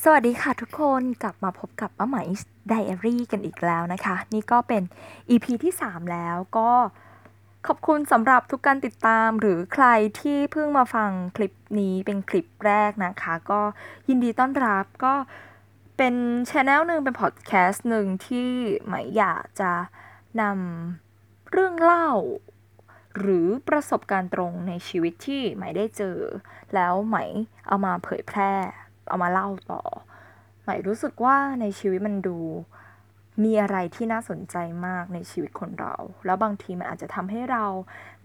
สวัสดีค่ะทุกคนกลับมาพบกับป้าไหมไดอารี่กันอีกแล้วนะคะ นี่ก็เป็น EP ที่ 3 แล้วก็ขอบคุณสำหรับทุกการติดตามหรือใครที่เพิ่งมาฟังคลิปนี้เป็นคลิปแรกนะคะ ก็ยินดีต้อนรับก็เป็นช anel หนึ่งเป็นพอดแคสต์หนึ่งที่ไหมอยากจะนำเรื่องเล่า หรือประสบการณ์ตรงในชีวิตที่ไหมได้เจอ แล้วไหมเอามาเผยแพร่ เอามาเล่าต่อไหมรู้สึกว่าในชีวิตมันดูมีอะไรที่น่าสนใจมากในชีวิตคนเรา แล้วบางทีมันอาจจะทำให้เรา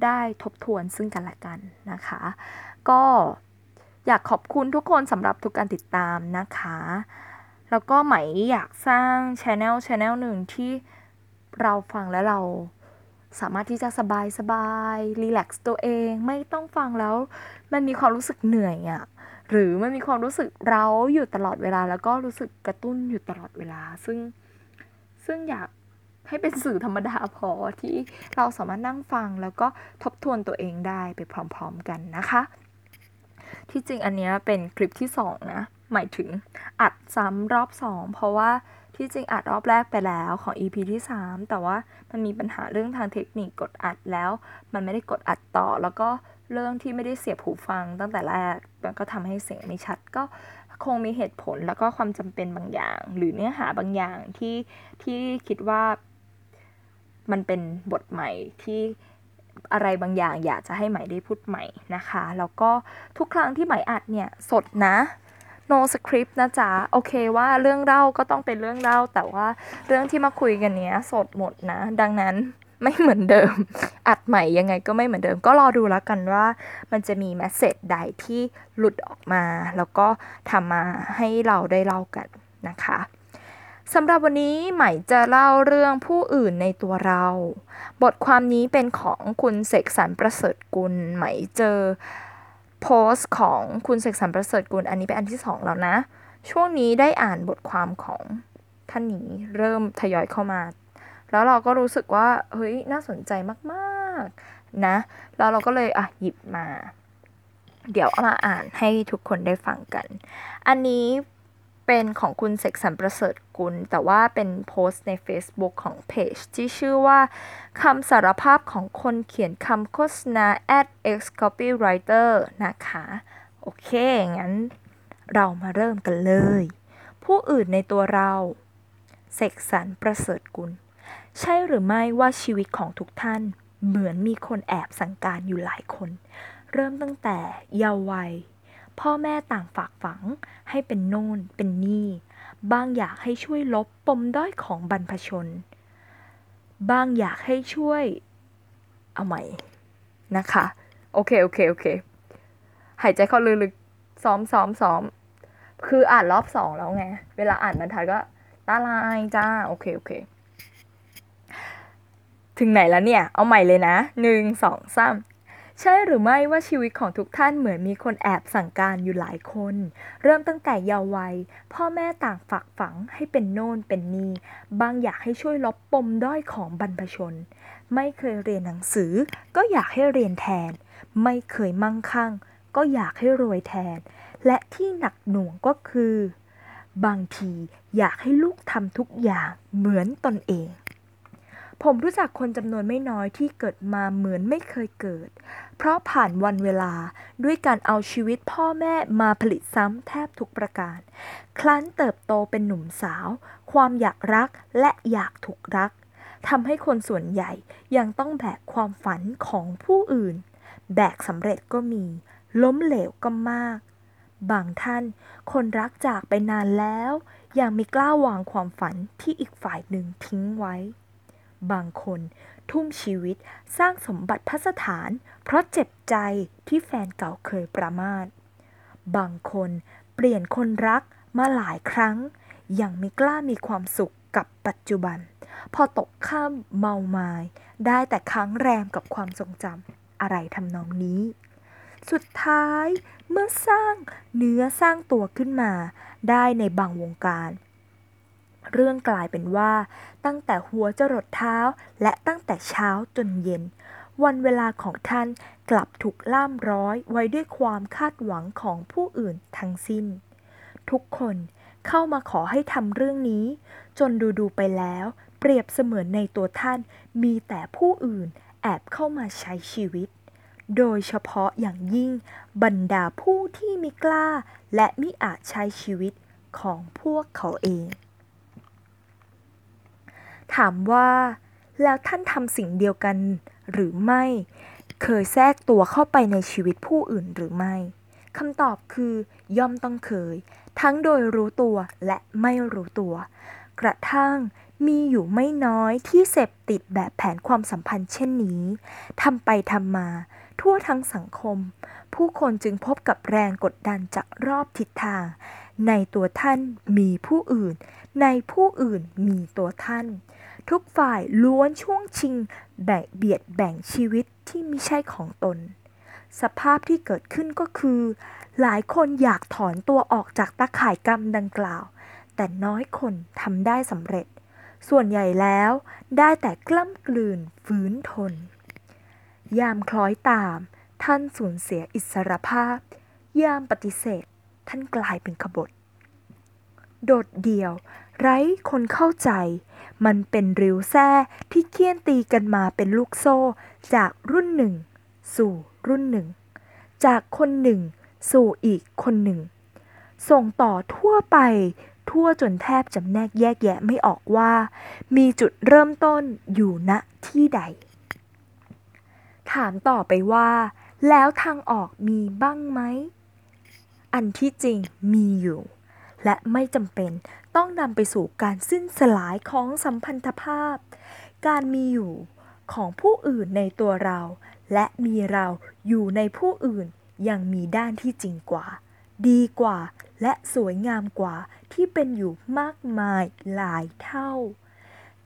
ได้ทบทวนซึ่งกันและกันนะคะ ก็อยากขอบคุณทุกคนสำหรับทุกการติดตามนะคะ แล้วก็ไหมอยากสร้างช anel channel หนึ่งที่เราฟังแล้วเราสามารถที่จะสบายสบายรีแลกซ์ตัวเอง ไม่ต้องฟังแล้ว มันมีความรู้สึกเหนื่อยอะ่ะ หรือมันมีความรู้สึกเร้าอยู่ตลอดเวลา แล้วก็รู้สึกกระตุ้นอยู่ตลอดเวลา ซึ่งซึ่งอยากให้เป็นสื่อธรรมดาพอที่เราสามารถนั่งฟังแล้วก็ทบทวนตัวเองได้ไปพร้อมๆกันนะคะ ที่จริงอันนี้เป็นคลิปที่สองนะหมายถึงอัดซ้ำรอบสองเพราะว่าที่จริงอัดรอบแรกไปแล้วของ EP ที่ 3 แต่ว่ามันมีปัญหาเรื่องทางเทคนิคกดอัดแล้ว มันไม่ได้กดอัดต่อแล้วก็ เรื่องที่ไม่ได้เสียบหูฟังตั้งแต่แรกมันก็ทำให้เสียงไม่ชัดก็คงมีเหตุผลแล้วก็ความจำเป็นบางอย่าง หรือเนื้อหาบางอย่างที่ที่คิดว่ามันเป็นบทใหม่ที่อะไรบางอย่างอยากจะให้ใหม่ได้พูดใหม่นะคะ แล้วก็ทุกครั้งที่ใหม่อัดเนี่ยสดนะ no script นะจ๊ะ โอเคว่าเรื่องเล่าก็ต้องเป็นเรื่องเล่า แต่ว่าเรื่องที่มาคุยกันเนี้ยสดหมดนะ ดังนั้น ไม่เหมือนเดิม อัดใหม่ยังไงก็ไม่เหมือนเดิม ก็รอดูแล้วกันว่ามันจะมีแมสเซจใดที่หลุดออกมา แล้วก็ทำมาให้เราได้เล่ากันนะคะสำหรับวันนี้ใหม่จะเล่าเรื่องผู้อื่นในตัวเรา บทความนี้เป็นของคุณเสกสรรประเสริฐกุลไหม่เจอโพสต์ของคุณเสกสรรประเสริฐกุลอันนี้เป็นอันที่สองแล้วนะ ช่วงนี้ได้อ่านบทความของท่านนี้เริ่มทยอยเข้ามา แล้วเราก็รู้สึกว่าเฮ้ยน่าสนใจมากๆนะ แล้วเราก็เลยอะหยิบมา เดี๋ยวเอามาอ่านให้ทุกคนได้ฟังกัน อันนี้เป็นของคุณเสกสรรประเสริฐกุล แต่ว่าเป็นโพสต์ใน Facebook ของเพจที่ชื่อว่าคำสารภาพของคนเขียนคำโฆษณา at x copywriter นะคะ โอเค งั้นเรามาเริ่มกันเลย ผู้อื่นในตัวเราเสกสรรประเสริฐกุล ใช่หรือไม่ว่าชีวิตของทุกท่าน เหมือนมีคนแอบสั่งการอยู่หลายคน เริ่มตั้งแต่เยาว์วัย พ่อแม่ต่างฝากฝัง ให้เป็นโน่นเป็นนี่บางอยากให้ช่วยลบปมด้อยของบรรพชน บางอยากให้ช่วย เอาใหม่นะคะ โอเค โอเค โอเค หายใจเข้าลึกๆซ้อมซ้อมซ้อม คืออ่านรอบสองแล้วไง เวลาอ่านบรรทัดก็ตาลายจ้า โอเค โอเค ถึงไหนแล้วเนี่ย เอาใหม่เลยนะหนึ่งสองสามใช่หรือไม่ว่าชีวิตของทุกท่านเหมือนมีคนแอบสั่งการอยู่หลายคน เริ่มตั้งแต่เยาว์วัย พ่อแม่ต่างฝากฝังให้เป็นโน่นเป็นนี่ บางอยากให้ช่วยลบปมด้อยของบรรพชน ไม่เคยเรียนหนังสือ ก็อยากให้เรียนแทน ไม่เคยมั่งคั่ง ก็อยากให้รวยแทน และที่หนักหน่วงก็คือ บางทีอยากให้ลูกทำทุกอย่างเหมือนตนเอง ผมรู้จักคนจำนวนไม่น้อยที่เกิดมาเหมือนไม่เคยเกิด เพราะผ่านวันเวลาด้วยการเอาชีวิตพ่อแม่มาผลิตซ้ำแทบทุกประการครั้นเติบโตเป็นหนุ่มสาว ความอยากรักและอยากถูกรักทำให้คนส่วนใหญ่ยังต้องแบกความฝันของผู้อื่น แบกสำเร็จก็มี ล้มเหลวก็มาก บางท่านคนรักจากไปนานแล้ว ยังไม่กล้าวางความฝันที่อีกฝ่ายหนึ่งทิ้งไว้ บางคนทุ่มชีวิตสร้างสมบัติพัสถาน เพราะเจ็บใจที่แฟนเก่าเคยประมาท บางคนเปลี่ยนคนรักมาหลายครั้ง ยังไม่กล้ามีความสุขกับปัจจุบัน พอตกข้ามเมาไมายได้แต่ค้างแรมกับความทรงจำอะไรทำนองนี้ สุดท้ายเมื่อสร้างเนื้อสร้างตัวขึ้นมา ได้ในบางวงการ เรื่องกลายเป็นว่า ตั้งแต่หัวจรดเท้า และตั้งแต่เช้าจนเย็น วันเวลาของท่านกลับถูกล่ามร้อยไว้ด้วยความคาดหวังของผู้อื่นทั้งสิ้น ทุกคนเข้ามาขอให้ทำเรื่องนี้ จนดูดูไปแล้ว เปรียบเสมือนในตัวท่านมีแต่ผู้อื่นแอบเข้ามาใช้ชีวิต โดยเฉพาะอย่างยิ่งบรรดาผู้ที่มิกล้า และมิอาจใช้ชีวิตของพวกเขาเอง ถามว่า แล้วท่านทำสิ่งเดียวกันหรือไม่ เคยแทรกตัวเข้าไปในชีวิตผู้อื่นหรือไม่คำตอบคือย่อมต้องเคย ทั้งโดยรู้ตัวและไม่รู้ตัว กระทั่งมีอยู่ไม่น้อยที่เสพติดแบบแผนความสัมพันธ์เช่นนี้ทำไปทำมา ทั่วทั้งสังคม ผู้คนจึงพบกับแรงกดดันจากรอบทิศทาง ในตัวท่านมีผู้อื่น ในผู้อื่นมีตัวท่าน ทุกฝ่ายล้วนช่วงชิงแบ่งเบียดแบ่งชีวิตที่ไม่ใช่ของตน สภาพที่เกิดขึ้นก็คือ หลายคนอยากถอนตัวออกจากตาข่ายกรรมดังกล่าว แต่น้อยคนทำได้สำเร็จ ส่วนใหญ่แล้วได้แต่กล้ำกลืนฝืนทน ยามคล้อยตาม ท่านสูญเสียอิสรภาพ ยามปฏิเสธ ท่านกลายเป็นขบฏโดดเดี่ยว ไร้คนเข้าใจ มันเป็นริ้วแท้ที่เคี่ยนตีกันมาเป็นลูกโซ่ จากรุ่นหนึ่ง สู่รุ่นหนึ่ง จากคนหนึ่ง สู่อีกคนหนึ่ง ส่งต่อทั่วไปทั่วจนแทบจำแนกแยกแยะไม่ออกว่า มีจุดเริ่มต้นอยู่ณที่ใด ถามต่อไปว่า แล้วทางออกมีบ้างไหม อันที่จริงมีอยู่ และไม่จำเป็นต้องนำไปสู่การสิ้นสลายของสัมพันธภาพ การมีอยู่ของผู้อื่นในตัวเรา และมีเราอยู่ในผู้อื่นยังมีด้านที่จริงกว่า ดีกว่าและสวยงามกว่าที่เป็นอยู่มากมายหลายเท่า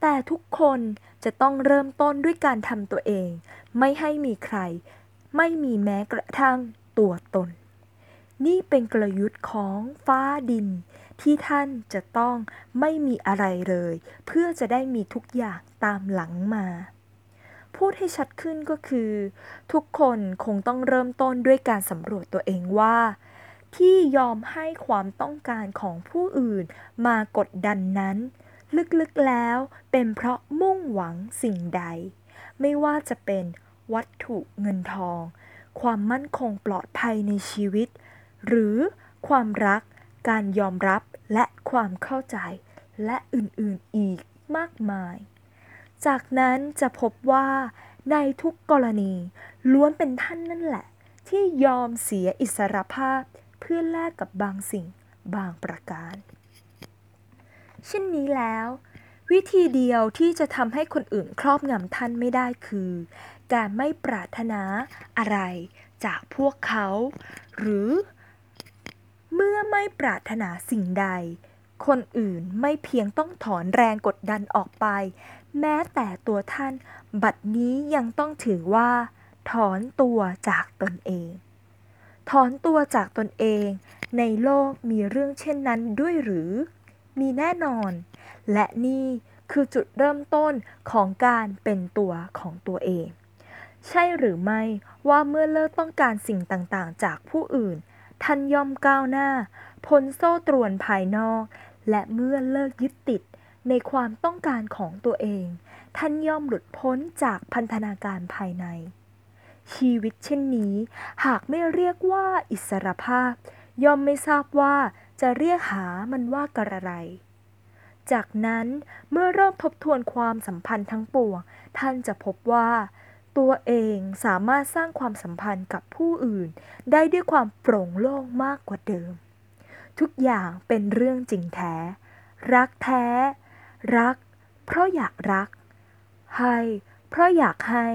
แต่ทุกคนจะต้องเริ่มต้นด้วยการทำตัวเอง ไม่ให้มีใคร ไม่มีแม้กระทั่งตัวตน นี่เป็นกลยุทธ์ของฟ้าดิน ที่ท่านจะต้องไม่มีอะไรเลย เพื่อจะได้มีทุกอย่างตามหลังมา พูดให้ชัดขึ้นก็คือ ทุกคนคงต้องเริ่มต้นด้วยการสำรวจตัวเองว่า ที่ยอมให้ความต้องการของผู้อื่นมากดดันนั้น ลึกๆแล้วเป็นเพราะมุ่งหวังสิ่งใด ไม่ว่าจะเป็นวัตถุเงินทอง ความมั่นคงปลอดภัยในชีวิต หรือความรัก การยอมรับและความเข้าใจ และอื่นๆอีกมากมาย จากนั้นจะพบว่าในทุกกรณีล้วนเป็นท่านนั่นแหละ ที่ยอมเสียอิสรภาพเพื่อแลกกับบางสิ่งบางประการ เช่นนี้แล้ว วิธีเดียวที่จะทำให้คนอื่นครอบงำท่านไม่ได้คือ การไม่ปรารถนาอะไรจากพวกเขา หรือ เมื่อไม่ปรารถนาสิ่งใด คนอื่นไม่เพียงต้องถอนแรงกดดันออกไป แม้แต่ตัวท่านบัดนี้ยังต้องถือว่า ถอนตัวจากตนเอง ถอนตัวจากตนเอง ในโลกมีเรื่องเช่นนั้นด้วยหรือ มีแน่นอน และนี่คือจุดเริ่มต้นของการเป็นตัวของตัวเอง ใช่หรือไม่ว่าเมื่อเลิกต้องการสิ่งต่างๆ จากผู้อื่น ท่านย่อมก้าวหน้าพ้นโซ่ตรวนภายนอก และเมื่อเลิกยึดติดในความต้องการของตัวเอง ท่านย่อมหลุดพ้นจากพันธนาการภายใน ชีวิตเช่นนี้ หากไม่เรียกว่าอิสรภาพ ย่อมไม่ทราบว่าจะเรียกหามันว่ากระไร จากนั้นเมื่อเริ่มทบทวนความสัมพันธ์ทั้งปวง ท่านจะพบว่า ตัวเองสามารถสร้างความสัมพันธ์กับผู้อื่น ได้ด้วยความโปร่งโล่งมากกว่าเดิม ทุกอย่างเป็นเรื่องจริงแท้ รักแท้ รัก เพราะอยากรัก ให้ เพราะอยากให้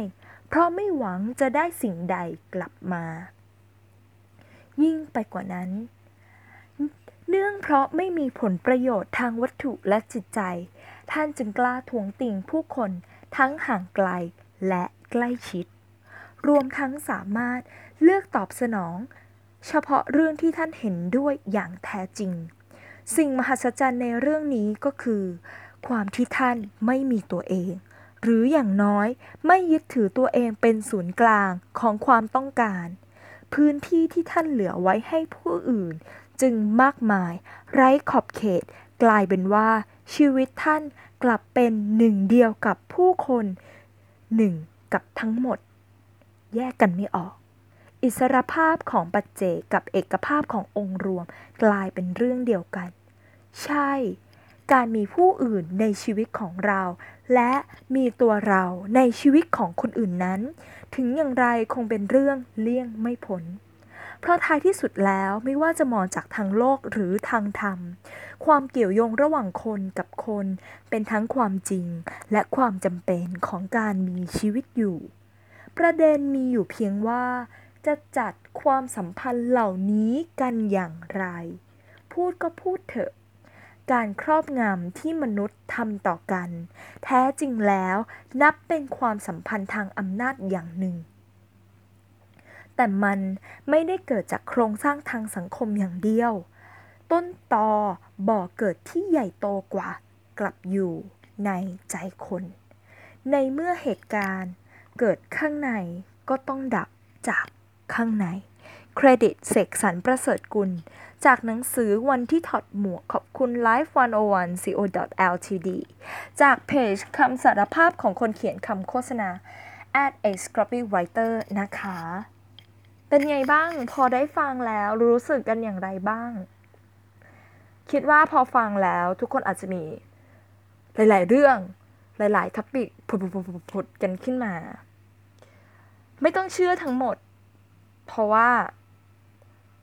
เพราะไม่หวังจะได้สิ่งใดกลับมา ยิ่งไปกว่านั้น เนื่องเพราะไม่มีผลประโยชน์ทางวัตถุและจิตใจ ท่านจึงกล้าทวงติงผู้คนทั้งห่างไกลและ ใกล้ชิด รวมทั้งสามารถเลือกตอบสนอง เฉพาะเรื่องที่ท่านเห็นด้วยอย่างแท้จริง สิ่งมหัศจรรย์ในเรื่องนี้ก็คือ ความที่ท่านไม่มีตัวเอง หรืออย่างน้อยไม่ยึดถือตัวเองเป็นศูนย์กลางของความต้องการ พื้นที่ที่ท่านเหลือไว้ให้ผู้อื่น จึงมากมาย ไร้ขอบเขต กลายเป็นว่าชีวิตท่านกลับเป็นหนึ่งเดียวกับผู้คนหนึ่ง กับทั้งหมด แยกกันไม่ออก อิสรภาพของปัจเจกกับเอกภาพขององค์รวมกลายเป็นเรื่องเดียวกัน ใช่ การมีผู้อื่นในชีวิตของเรา และมีตัวเราในชีวิตของคนอื่นนั้น ถึงอย่างไรคงเป็นเรื่องเลี่ยงไม่พ้น เพราะท้ายที่สุดแล้วไม่ว่าจะมองจากทางโลกหรือทางธรรม ความเกี่ยวโยงระหว่างคนกับคน เป็นทั้งความจริงและความจำเป็นของการมีชีวิตอยู่ ประเด็นมีอยู่เพียงว่า จะจัดความสัมพันธ์เหล่านี้กันอย่างไร พูดก็พูดเถอะการครอบงำที่มนุษย์ทำต่อกัน แท้จริงแล้วนับเป็นความสัมพันธ์ทางอำนาจอย่างหนึ่ง แต่มันไม่ได้เกิดจากโครงสร้างทางสังคมอย่างเดียว ต้นตอบ่อเกิดที่ใหญ่โตกว่ากลับอยู่ในใจคน ในเมื่อเหตุการณ์เกิดข้างในก็ต้องดับจากข้างใน เครดิตเสกสรรประเสริฐกุล จากหนังสือวันที่ถอดหมวกขอบคุณ Life 101 co ltd จากเพจคำสารภาพของคนเขียนคำโฆษณา at a scrappy writer นะคะ เป็นไงบ้างพอได้ฟังแล้วรู้สึกกันอย่างไรบ้าง คิดว่าพอฟังแล้วทุกคนอาจจะมี หลาย ๆ เรื่องหลาย ๆ ทัปิกผุดๆกันขึ้นมา ไม่ต้องเชื่อทั้งหมด เพราะว่า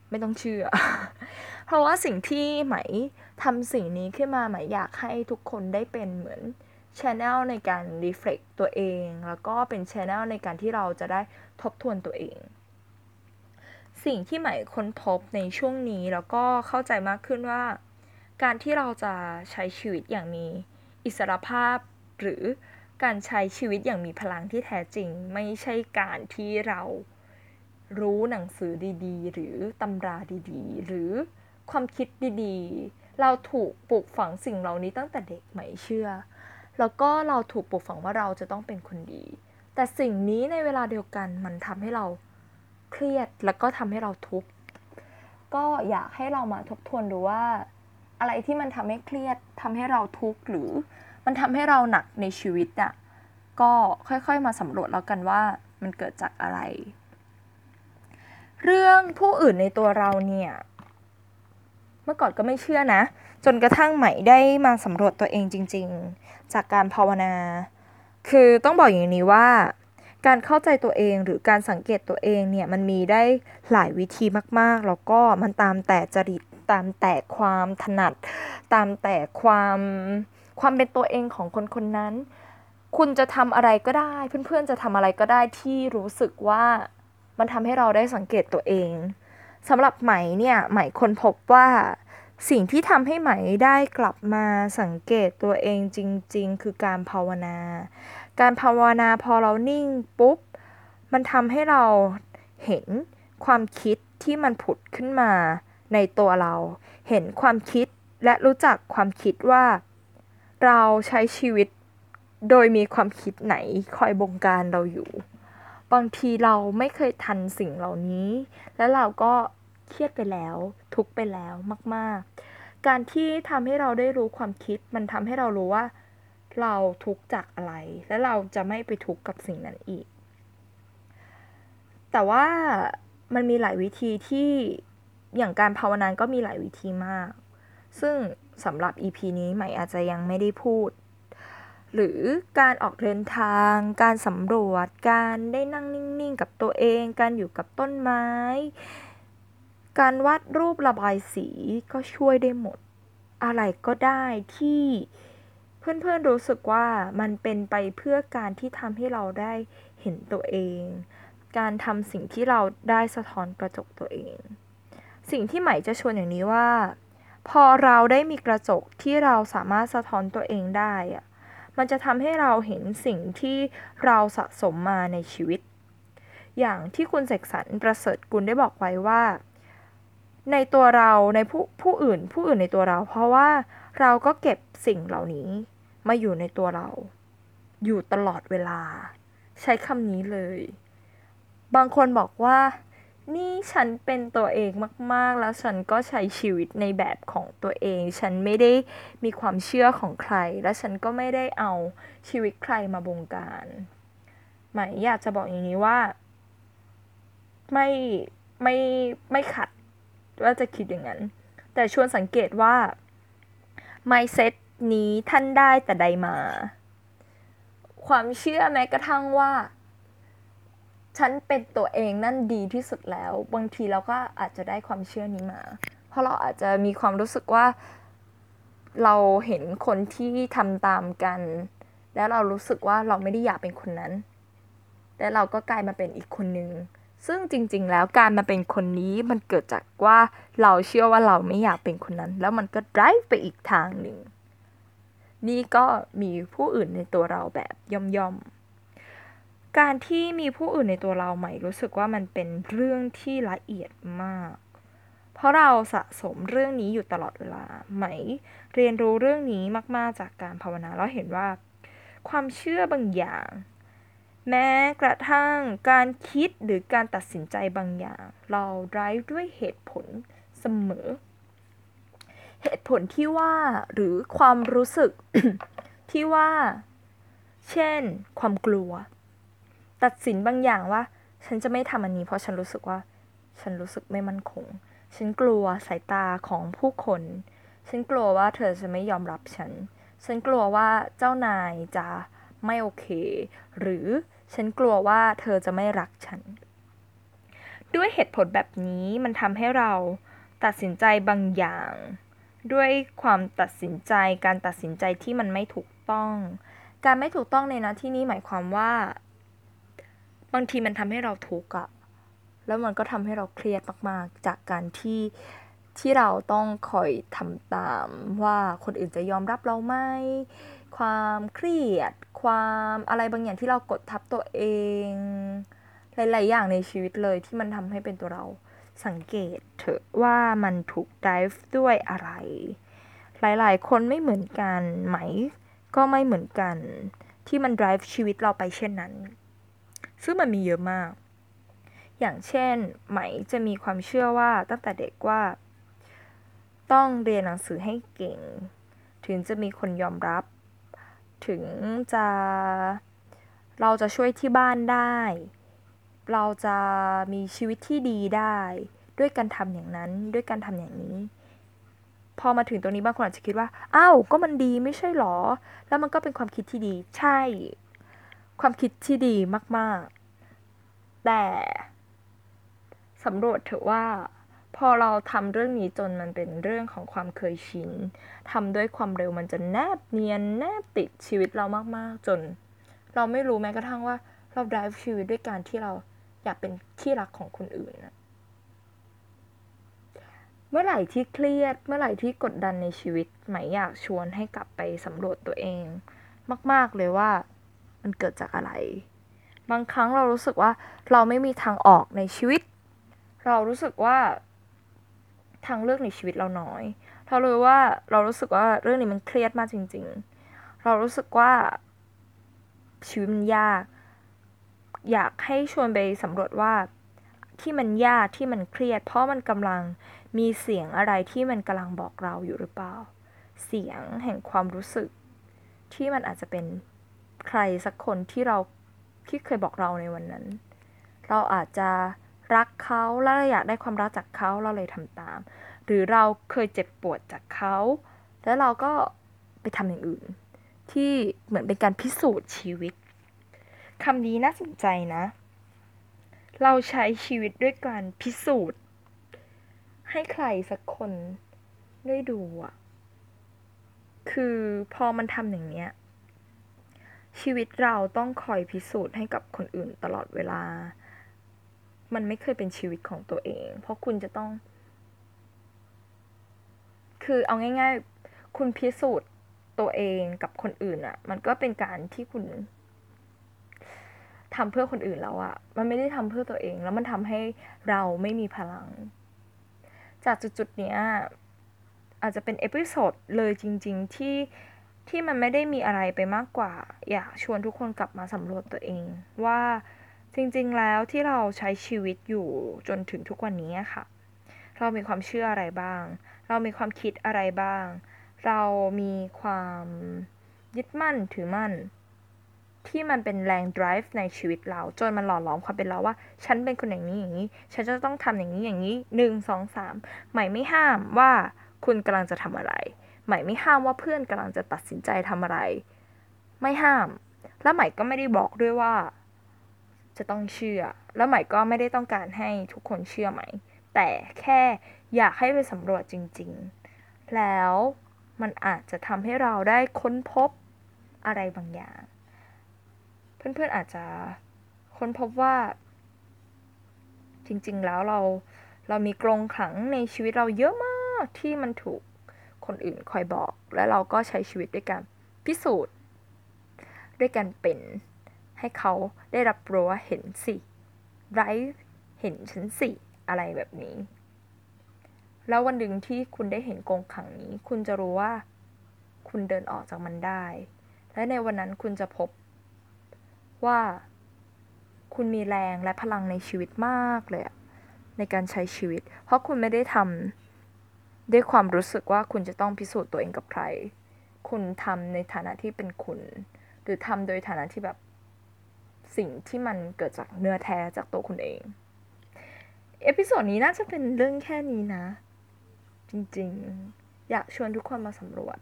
ไม่ต้องเชื่อ เพราะว่าสิ่งที่ไหมทำสิ่งนี้ขึ้นมาไหมอยากให้ทุกคนได้เป็นเหมือนช anel ในการ reflect ตัวเอง แล้วก็เป็นช anel ในการที่เราจะได้ทบทวนตัวเอง สิ่งที่ไหม่ค้นพบในช่วงนี้แล้วก็เข้าใจมากขึ้นว่า การที่เราจะใช้ชีวิตอย่างมีอิสรภาพ หรือการใช้ชีวิตอย่างมีพลังที่แท้จริง ไม่ใช่การที่เรารู้หนังสือดีๆ หรือตำราดีๆ หรือความคิดดีๆ เราถูกปลูกฝังสิ่งเหล่านี้ตั้งแต่เด็กไหมเชื่อ แล้วก็เราถูกปลูกฝังว่าเราจะต้องเป็นคนดี แต่สิ่งนี้ในเวลาเดียวกันมันทำให้เรา เครียดแล้วก็ทำให้เราทุกข์ก็อยากให้เรามาทบทวนดูว่า อะไรที่มันทำให้เครียดทำให้เราทุกข์หรือมันทำให้เราหนักในชีวิตอะ่ะก็ค่อยๆมาสำรวจแล้วกันว่ามันเกิดจากอะไร เรื่องผู้อื่นในตัวเราเนี่ยเมื่อก่อนก็ไม่เชื่อนะ จนกระทั่งใหม่ได้มาสำรวจตัวเองจริง ๆ จากการภาวนา คือต้องบอกอย่างนี้ว่า การเข้าใจตัวเองหรือการสังเกตตัวเองเนี่ยมันมีได้หลายวิธีมากๆ แล้วก็มันตามแต่จริตตามแต่ความถนัด ตามแต่ความความเป็นตัวเองของคนคนนั้น คุณจะทำอะไรก็ได้ เพื่อนๆจะทำอะไรก็ได้ที่รู้สึกว่ามันทำให้เราได้สังเกตตัวเองสำหรับไหมเนี่ยไหมคนพบว่าสิ่งที่ทำให้ไหมได้กลับมาสังเกตตัวเองจริง ๆ คือการภาวนา การภาวนาพอเรานิ่งปุ๊บ มันทำให้เราเห็นความคิดที่มันผุดขึ้นมาในตัวเรา เห็นความคิดและรู้จักความคิดว่า เราใช้ชีวิตโดยมีความคิดไหนคอยบงการเราอยู่ บางทีเราไม่เคยทันสิ่งเหล่านี้ แล้วเราก็เครียดไปแล้ว ทุกไปแล้วมาก ๆ การที่ทำให้เราได้รู้ความคิด มันทำให้เรารู้ว่า เราทุกข์จากอะไร และเราจะไม่ไปทุกข์กับสิ่งนั้นอีก แต่ว่ามันมีหลายวิธีที่อย่างการภาวนาก็มีหลายวิธีมาก ซึ่งสำหรับ EP นี้ใหม่อาจจะยังไม่ได้พูด หรือการออกเดินทาง การสำรวจ การได้นั่งนิ่งๆ กับตัวเอง การอยู่กับต้นไม้ การวาดรูประบายสีก็ช่วยได้หมด อะไรก็ได้ที่ เพื่อนๆรู้สึกว่ามันเป็นไปเพื่อการที่ทำให้เราได้เห็นตัวเอง การทำสิ่งที่เราได้สะท้อนกระจกตัวเอง สิ่งที่ใหม่จะชวนอย่างนี้ว่า พอเราได้มีกระจกที่เราสามารถสะท้อนตัวเองได้อะมันจะทำให้เราเห็นสิ่งที่เราสะสมมาในชีวิต อย่างที่คุณเสกสรรประเสริฐกุลได้บอกไว้ว่า ในตัวเราในผู้ผู้อื่น ผู้อื่นในตัวเรา เพราะว่าเราก็เก็บสิ่งเหล่านี้ มาอยู่ในตัวเรา อยู่ตลอดเวลา ใช้คำนี้เลย บางคนบอกว่า นี่ฉันเป็นตัวเองมาก ๆ แล้วฉันก็ใช้ชีวิตในแบบของตัวเอง ฉันไม่ได้มีความเชื่อของใคร และฉันก็ไม่ได้เอาชีวิตใครมาบงการหมายอยากจะบอกอย่างนี้ว่า ไม่ไม่ไม่ขัดว่าจะคิดอย่างนั้น แต่ชวนสังเกตว่า mindset นี้ท่านได้แต่ใดมา ความเชื่อแม้กระทั่งว่า ฉันเป็นตัวเองนั่นดีที่สุดแล้ว บางทีเราก็อาจจะได้ความเชื่อนี้มา เพราะเราอาจจะมีความรู้สึกว่าเราเห็นคนที่ทำตามกัน แล้วเรารู้สึกว่าเราไม่ได้อยากเป็นคนนั้น แล้วเราก็กลายมาเป็นอีกคนนึงซึ่งจริง ๆ แล้วการมาเป็นคนนี้มันเกิดจากว่าเราเชื่อว่าเราไม่อยากเป็นคนนั้น แล้วมันก็ drive ไปอีกทางหนึ่ง นี่ก็มีผู้อื่นในตัวเราแบบย่อมๆ การที่มีผู้อื่นในตัวเราใหม่รู้สึกว่ามันเป็นเรื่องที่ละเอียดมาก เพราะเราสะสมเรื่องนี้อยู่ตลอดเวลาไหมเรียนรู้เรื่องนี้มากๆจากการภาวนาแล้วเห็นว่า ความเชื่อบางอย่าง แม้กระทั่งการคิดหรือการตัดสินใจบางอย่าง เราไร้ด้วยเหตุผลเสมอ เหตุผลที่ว่าหรือความรู้สึกที่ว่า เช่น ความกลัว ตัดสินบางอย่างว่า ฉันจะไม่ทำอันนี้เพราะฉันรู้สึกว่า ฉันรู้สึกไม่มั่นคง ฉันกลัวสายตาของผู้คน ฉันกลัวว่าเธอจะไม่ยอมรับฉัน ฉันกลัวว่าเจ้านายจะไม่โอเค หรือฉันกลัวว่าเธอจะไม่รักฉัน ด้วยเหตุผลแบบนี้มันทำให้เราตัดสินใจบางอย่าง ด้วยความตัดสินใจการตัดสินใจที่มันไม่ถูกต้อง การไม่ถูกต้องในนะที่นี้หมายความว่า บางทีมันทำให้เราทุกข์อะแล้วมันก็ทำให้เราเครียดมากๆ จากการที่ที่เราต้องคอยทำตามว่าคนอื่นจะยอมรับเราไหมความเครียด ความอะไรบางอย่างที่เรากดทับตัวเอง หลาย ๆ อย่างในชีวิตเลยที่มันทำให้เป็นตัวเรา สังเกตเถอะว่ามันถูก drive ด้วยอะไร หลายๆ คนไม่เหมือนกันไหม ก็ไม่เหมือนกัน ที่มัน drive ชีวิตเราไปเช่นนั้น ซึ่งมันมีเยอะมาก อย่างเช่น ไหมจะมีความเชื่อว่าตั้งแต่เด็กว่า ต้องเรียนหนังสือให้เก่ง ถึงจะมีคนยอมรับ ถึงจะเราจะช่วยที่บ้านได้ เราจะมีชีวิตที่ดีได้ ด้วยการทำอย่างนั้นด้วยการทำอย่างนี้ พอมาถึงตรงนี้บางคนอาจจะคิดว่าอ้าวก็มันดีไม่ใช่หรอ แล้วมันก็เป็นความคิดที่ดี ใช่ ความคิดที่ดีมากๆ แต่สำรวจเถอะว่าพอเราทำเรื่องนี้จนมันเป็นเรื่องของความเคยชินทำด้วยความเร็วมันจะแนบเนียนแนบติดชีวิตเรามากๆ จน เราไม่รู้แม้กระทั่งว่าเรา drive ชีวิตด้วยการที่เรา อยากเป็นที่รักของคนอื่นนะเมื่อไหร่ที่เครียด เมื่อไหร่ที่กดดันในชีวิตไหมอยากชวนให้กลับไปสำรวจตัวเอง มาก ๆ เลยว่ามันเกิดจากอะไร บางครั้งเรารู้สึกว่าเราไม่มีทางออกในชีวิต เรารู้สึกว่าทางเลือกในชีวิตเราน้อย เราเลยว่าเรารู้สึกว่าเรื่องนี้มันเครียดมากจริง ๆ เรารู้สึกว่าชีวิตมันยาก อยากให้ชวนไปสำรวจว่าที่มันยากที่มันเครียด เพราะมันกำลังมีเสียงอะไรที่มันกำลังบอกเราอยู่หรือเปล่า เสียงแห่งความรู้สึก ที่มันอาจจะเป็นใครสักคนที่เราที่เคยบอกเราในวันนั้น เราอาจจะรักเขาแล้วเราอยากได้ความรักจากเขาเราเลยทำตาม หรือเราเคยเจ็บปวดจากเขา แล้วเราก็ไปทำอย่างอื่น ที่เหมือนเป็นการพิสูจน์ชีวิต คำนี้น่าสนใจนะ เราใช้ชีวิตด้วยการพิสูจน์ ให้ใครสักคนได้ดูอะคือพอมันทำอย่างเนี้ย ชีวิตเราต้องคอยพิสูจน์ให้กับคนอื่นตลอดเวลา มันไม่เคยเป็นชีวิตของตัวเอง เพราะคุณจะต้อง คือเอาง่าย ๆ คุณพิสูจน์ตัวเองกับคนอื่นอะมันก็เป็นการที่คุณ ทำเพื่อคนอื่นแล้วอะมันไม่ได้ทำเพื่อตัวเอง แล้วมันทำให้เราไม่มีพลัง จากจุดๆเนี้ยอาจจะเป็น episode เลยจริง ๆ ที่ที่มันไม่ได้มีอะไรไปมากกว่า อยากชวนทุกคนกลับมาสำรวจตัวเอง ว่าจริงๆแล้วที่เราใช้ชีวิตอยู่จนถึงทุกวันนี้ค่ะ เรามีความเชื่ออะไรบ้าง เรามีความคิดอะไรบ้าง เรามีความยึดมั่นถือมั่น ที่มันเป็นแรง drive ในชีวิตเรา จนมันหล่อหลอมความเป็นเราว่า ฉันเป็นคนอย่างนี้อย่างนี้ ฉันจะต้องทำอย่างนี้อย่างนี้หนึ่งสองสามใหม่ไม่ห้ามว่าคุณกำลังจะทำอะไร ใหม่ไม่ห้ามว่าเพื่อนกำลังจะตัดสินใจทำอะไร ไม่ห้าม และใหม่ก็ไม่ได้บอกด้วยว่า จะต้องเชื่อ แล้วใหม่ก็ไม่ได้ต้องการให้ทุกคนเชื่อใหม่ แต่แค่อยากให้ไปสำรวจจริง ๆ แล้วมันอาจจะทำให้เราได้ค้นพบอะไรบางอย่าง เพื่อนๆอาจจะค้นพบว่า จริงๆแล้วเราเรามีกรงขังในชีวิตเราเยอะมากที่มันถูกคนอื่นคอยบอก และเราก็ใช้ชีวิตด้วยกันพิสูจน์ ด้วยการเป็นให้เขาได้รับรู้ว่าเห็นสิไรเห็นฉันสิอะไรแบบนี้ แล้ววันหนึ่งที่คุณได้เห็นกรงขังนี้ คุณจะรู้ว่า คุณเดินออกจากมันได้ และในวันนั้นคุณจะพบ ว่า คุณมีแรงและพลังในชีวิตมากเลยในการใช้ชีวิต เพราะคุณไม่ได้ทำด้วยความรู้สึกว่าคุณจะต้องพิสูจน์ตัวเองกับใคร คุณทำในฐานะที่เป็นคุณ หรือทำโดยฐานะที่แบบสิ่งที่มันเกิดจากเนื้อแท้จากตัวคุณเอง episode นี้น่าจะเป็นเรื่องแค่นี้นะ จริงๆ อยากชวนทุกคนมาสำรวจ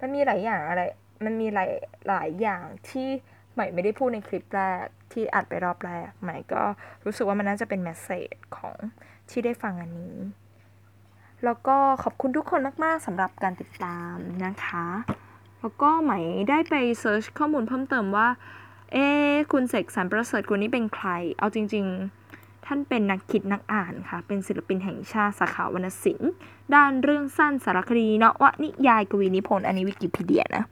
มันมีหลายอย่างอะไร มันมีหลายหลายอย่างที่ ใหม่ไม่ได้พูดในคลิปแรกที่อัดไปรอบแรก ใหม่ก็รู้สึกว่ามันน่าจะเป็นแมสเซจของที่ได้ฟังอันนี้ แล้วก็ขอบคุณทุกคนมาก ๆสำหรับการติดตามนะคะ แล้วก็ใหม่ได้ไปเซิร์ชข้อมูลเพิ่มเติมว่า เอ๊คุณเสกสรรประเสริฐคนนี้เป็นใคร เอาจริง ๆ ท่านเป็นนักคิดนักอ่านค่ะ เป็นศิลปินแห่งชาติสาขาวรรณศิลป์ ด้านเรื่องสั้นสารคดีนวนิยายกวีนิพนธ์ อันนี้วิกิพีเดียนะ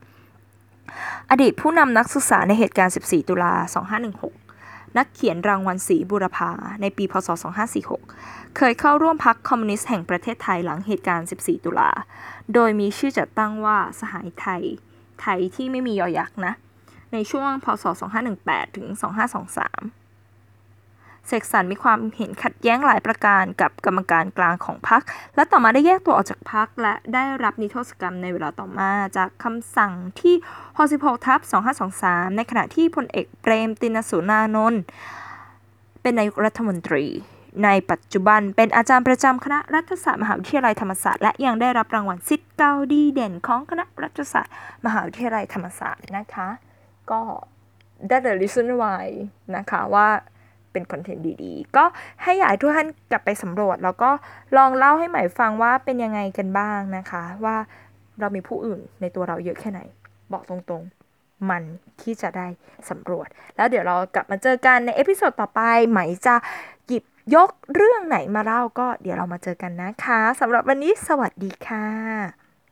อดีตผู้นำนักศึกษาในเหตุการณ์ 14 ตุลา 2516 นักเขียนรางวัลศรีบุรพาในปี พศ 2546 เคยเข้าร่วมพรรคคอมมิวนิสต์แห่งประเทศไทยหลังเหตุการณ์ 14 ตุลา โดยมีชื่อจัดตั้งว่าสหายไทย ไทยที่ไม่มียอยักษ์นะ ในช่วง พศ 2518 ถึง 2523 เสกสรรมีความเห็นขัดแย้งหลายประการกับกรรมการกลางของพรรคและต่อมาได้แยกตัวออกจากพรรคและได้รับนิรโทษกรรมในเวลาต่อมาจากคำสั่งที่ 66ทับ2523 ในขณะที่พลเอกเปรมตินสุนานนท์เป็นนายกรัฐมนตรีในปัจจุบันเป็นอาจารย์ประจำคณะรัฐศาสตร์มหาวิทยาลัยธรรมศาสตร์และยังได้รับรางวัลสิทธิ์เกาดีเด่นของคณะรัฐศาสตร์มหาวิทยาลัยธรรมศาสตร์นะคะ ก็ได้ the reason why นะคะว่า เป็นคอนเทนต์ดีๆ ก็ให้อยากให้ทุกท่านกลับไปสำรวจ แล้วก็ลองเล่าให้ใหมฟังว่าเป็นยังไงกันบ้างนะคะ ว่าเรามีผู้อื่นในตัวเราเยอะแค่ไหน บอกตรงๆ มันที่จะได้สำรวจ แล้วเดี๋ยวเรากลับมาเจอกันใน episode ต่อไปใหมจะหยิบยกเรื่องไหนมาเล่าก็เดี๋ยวเรามาเจอกันนะคะสำหรับวันนี้สวัสดีค่ะ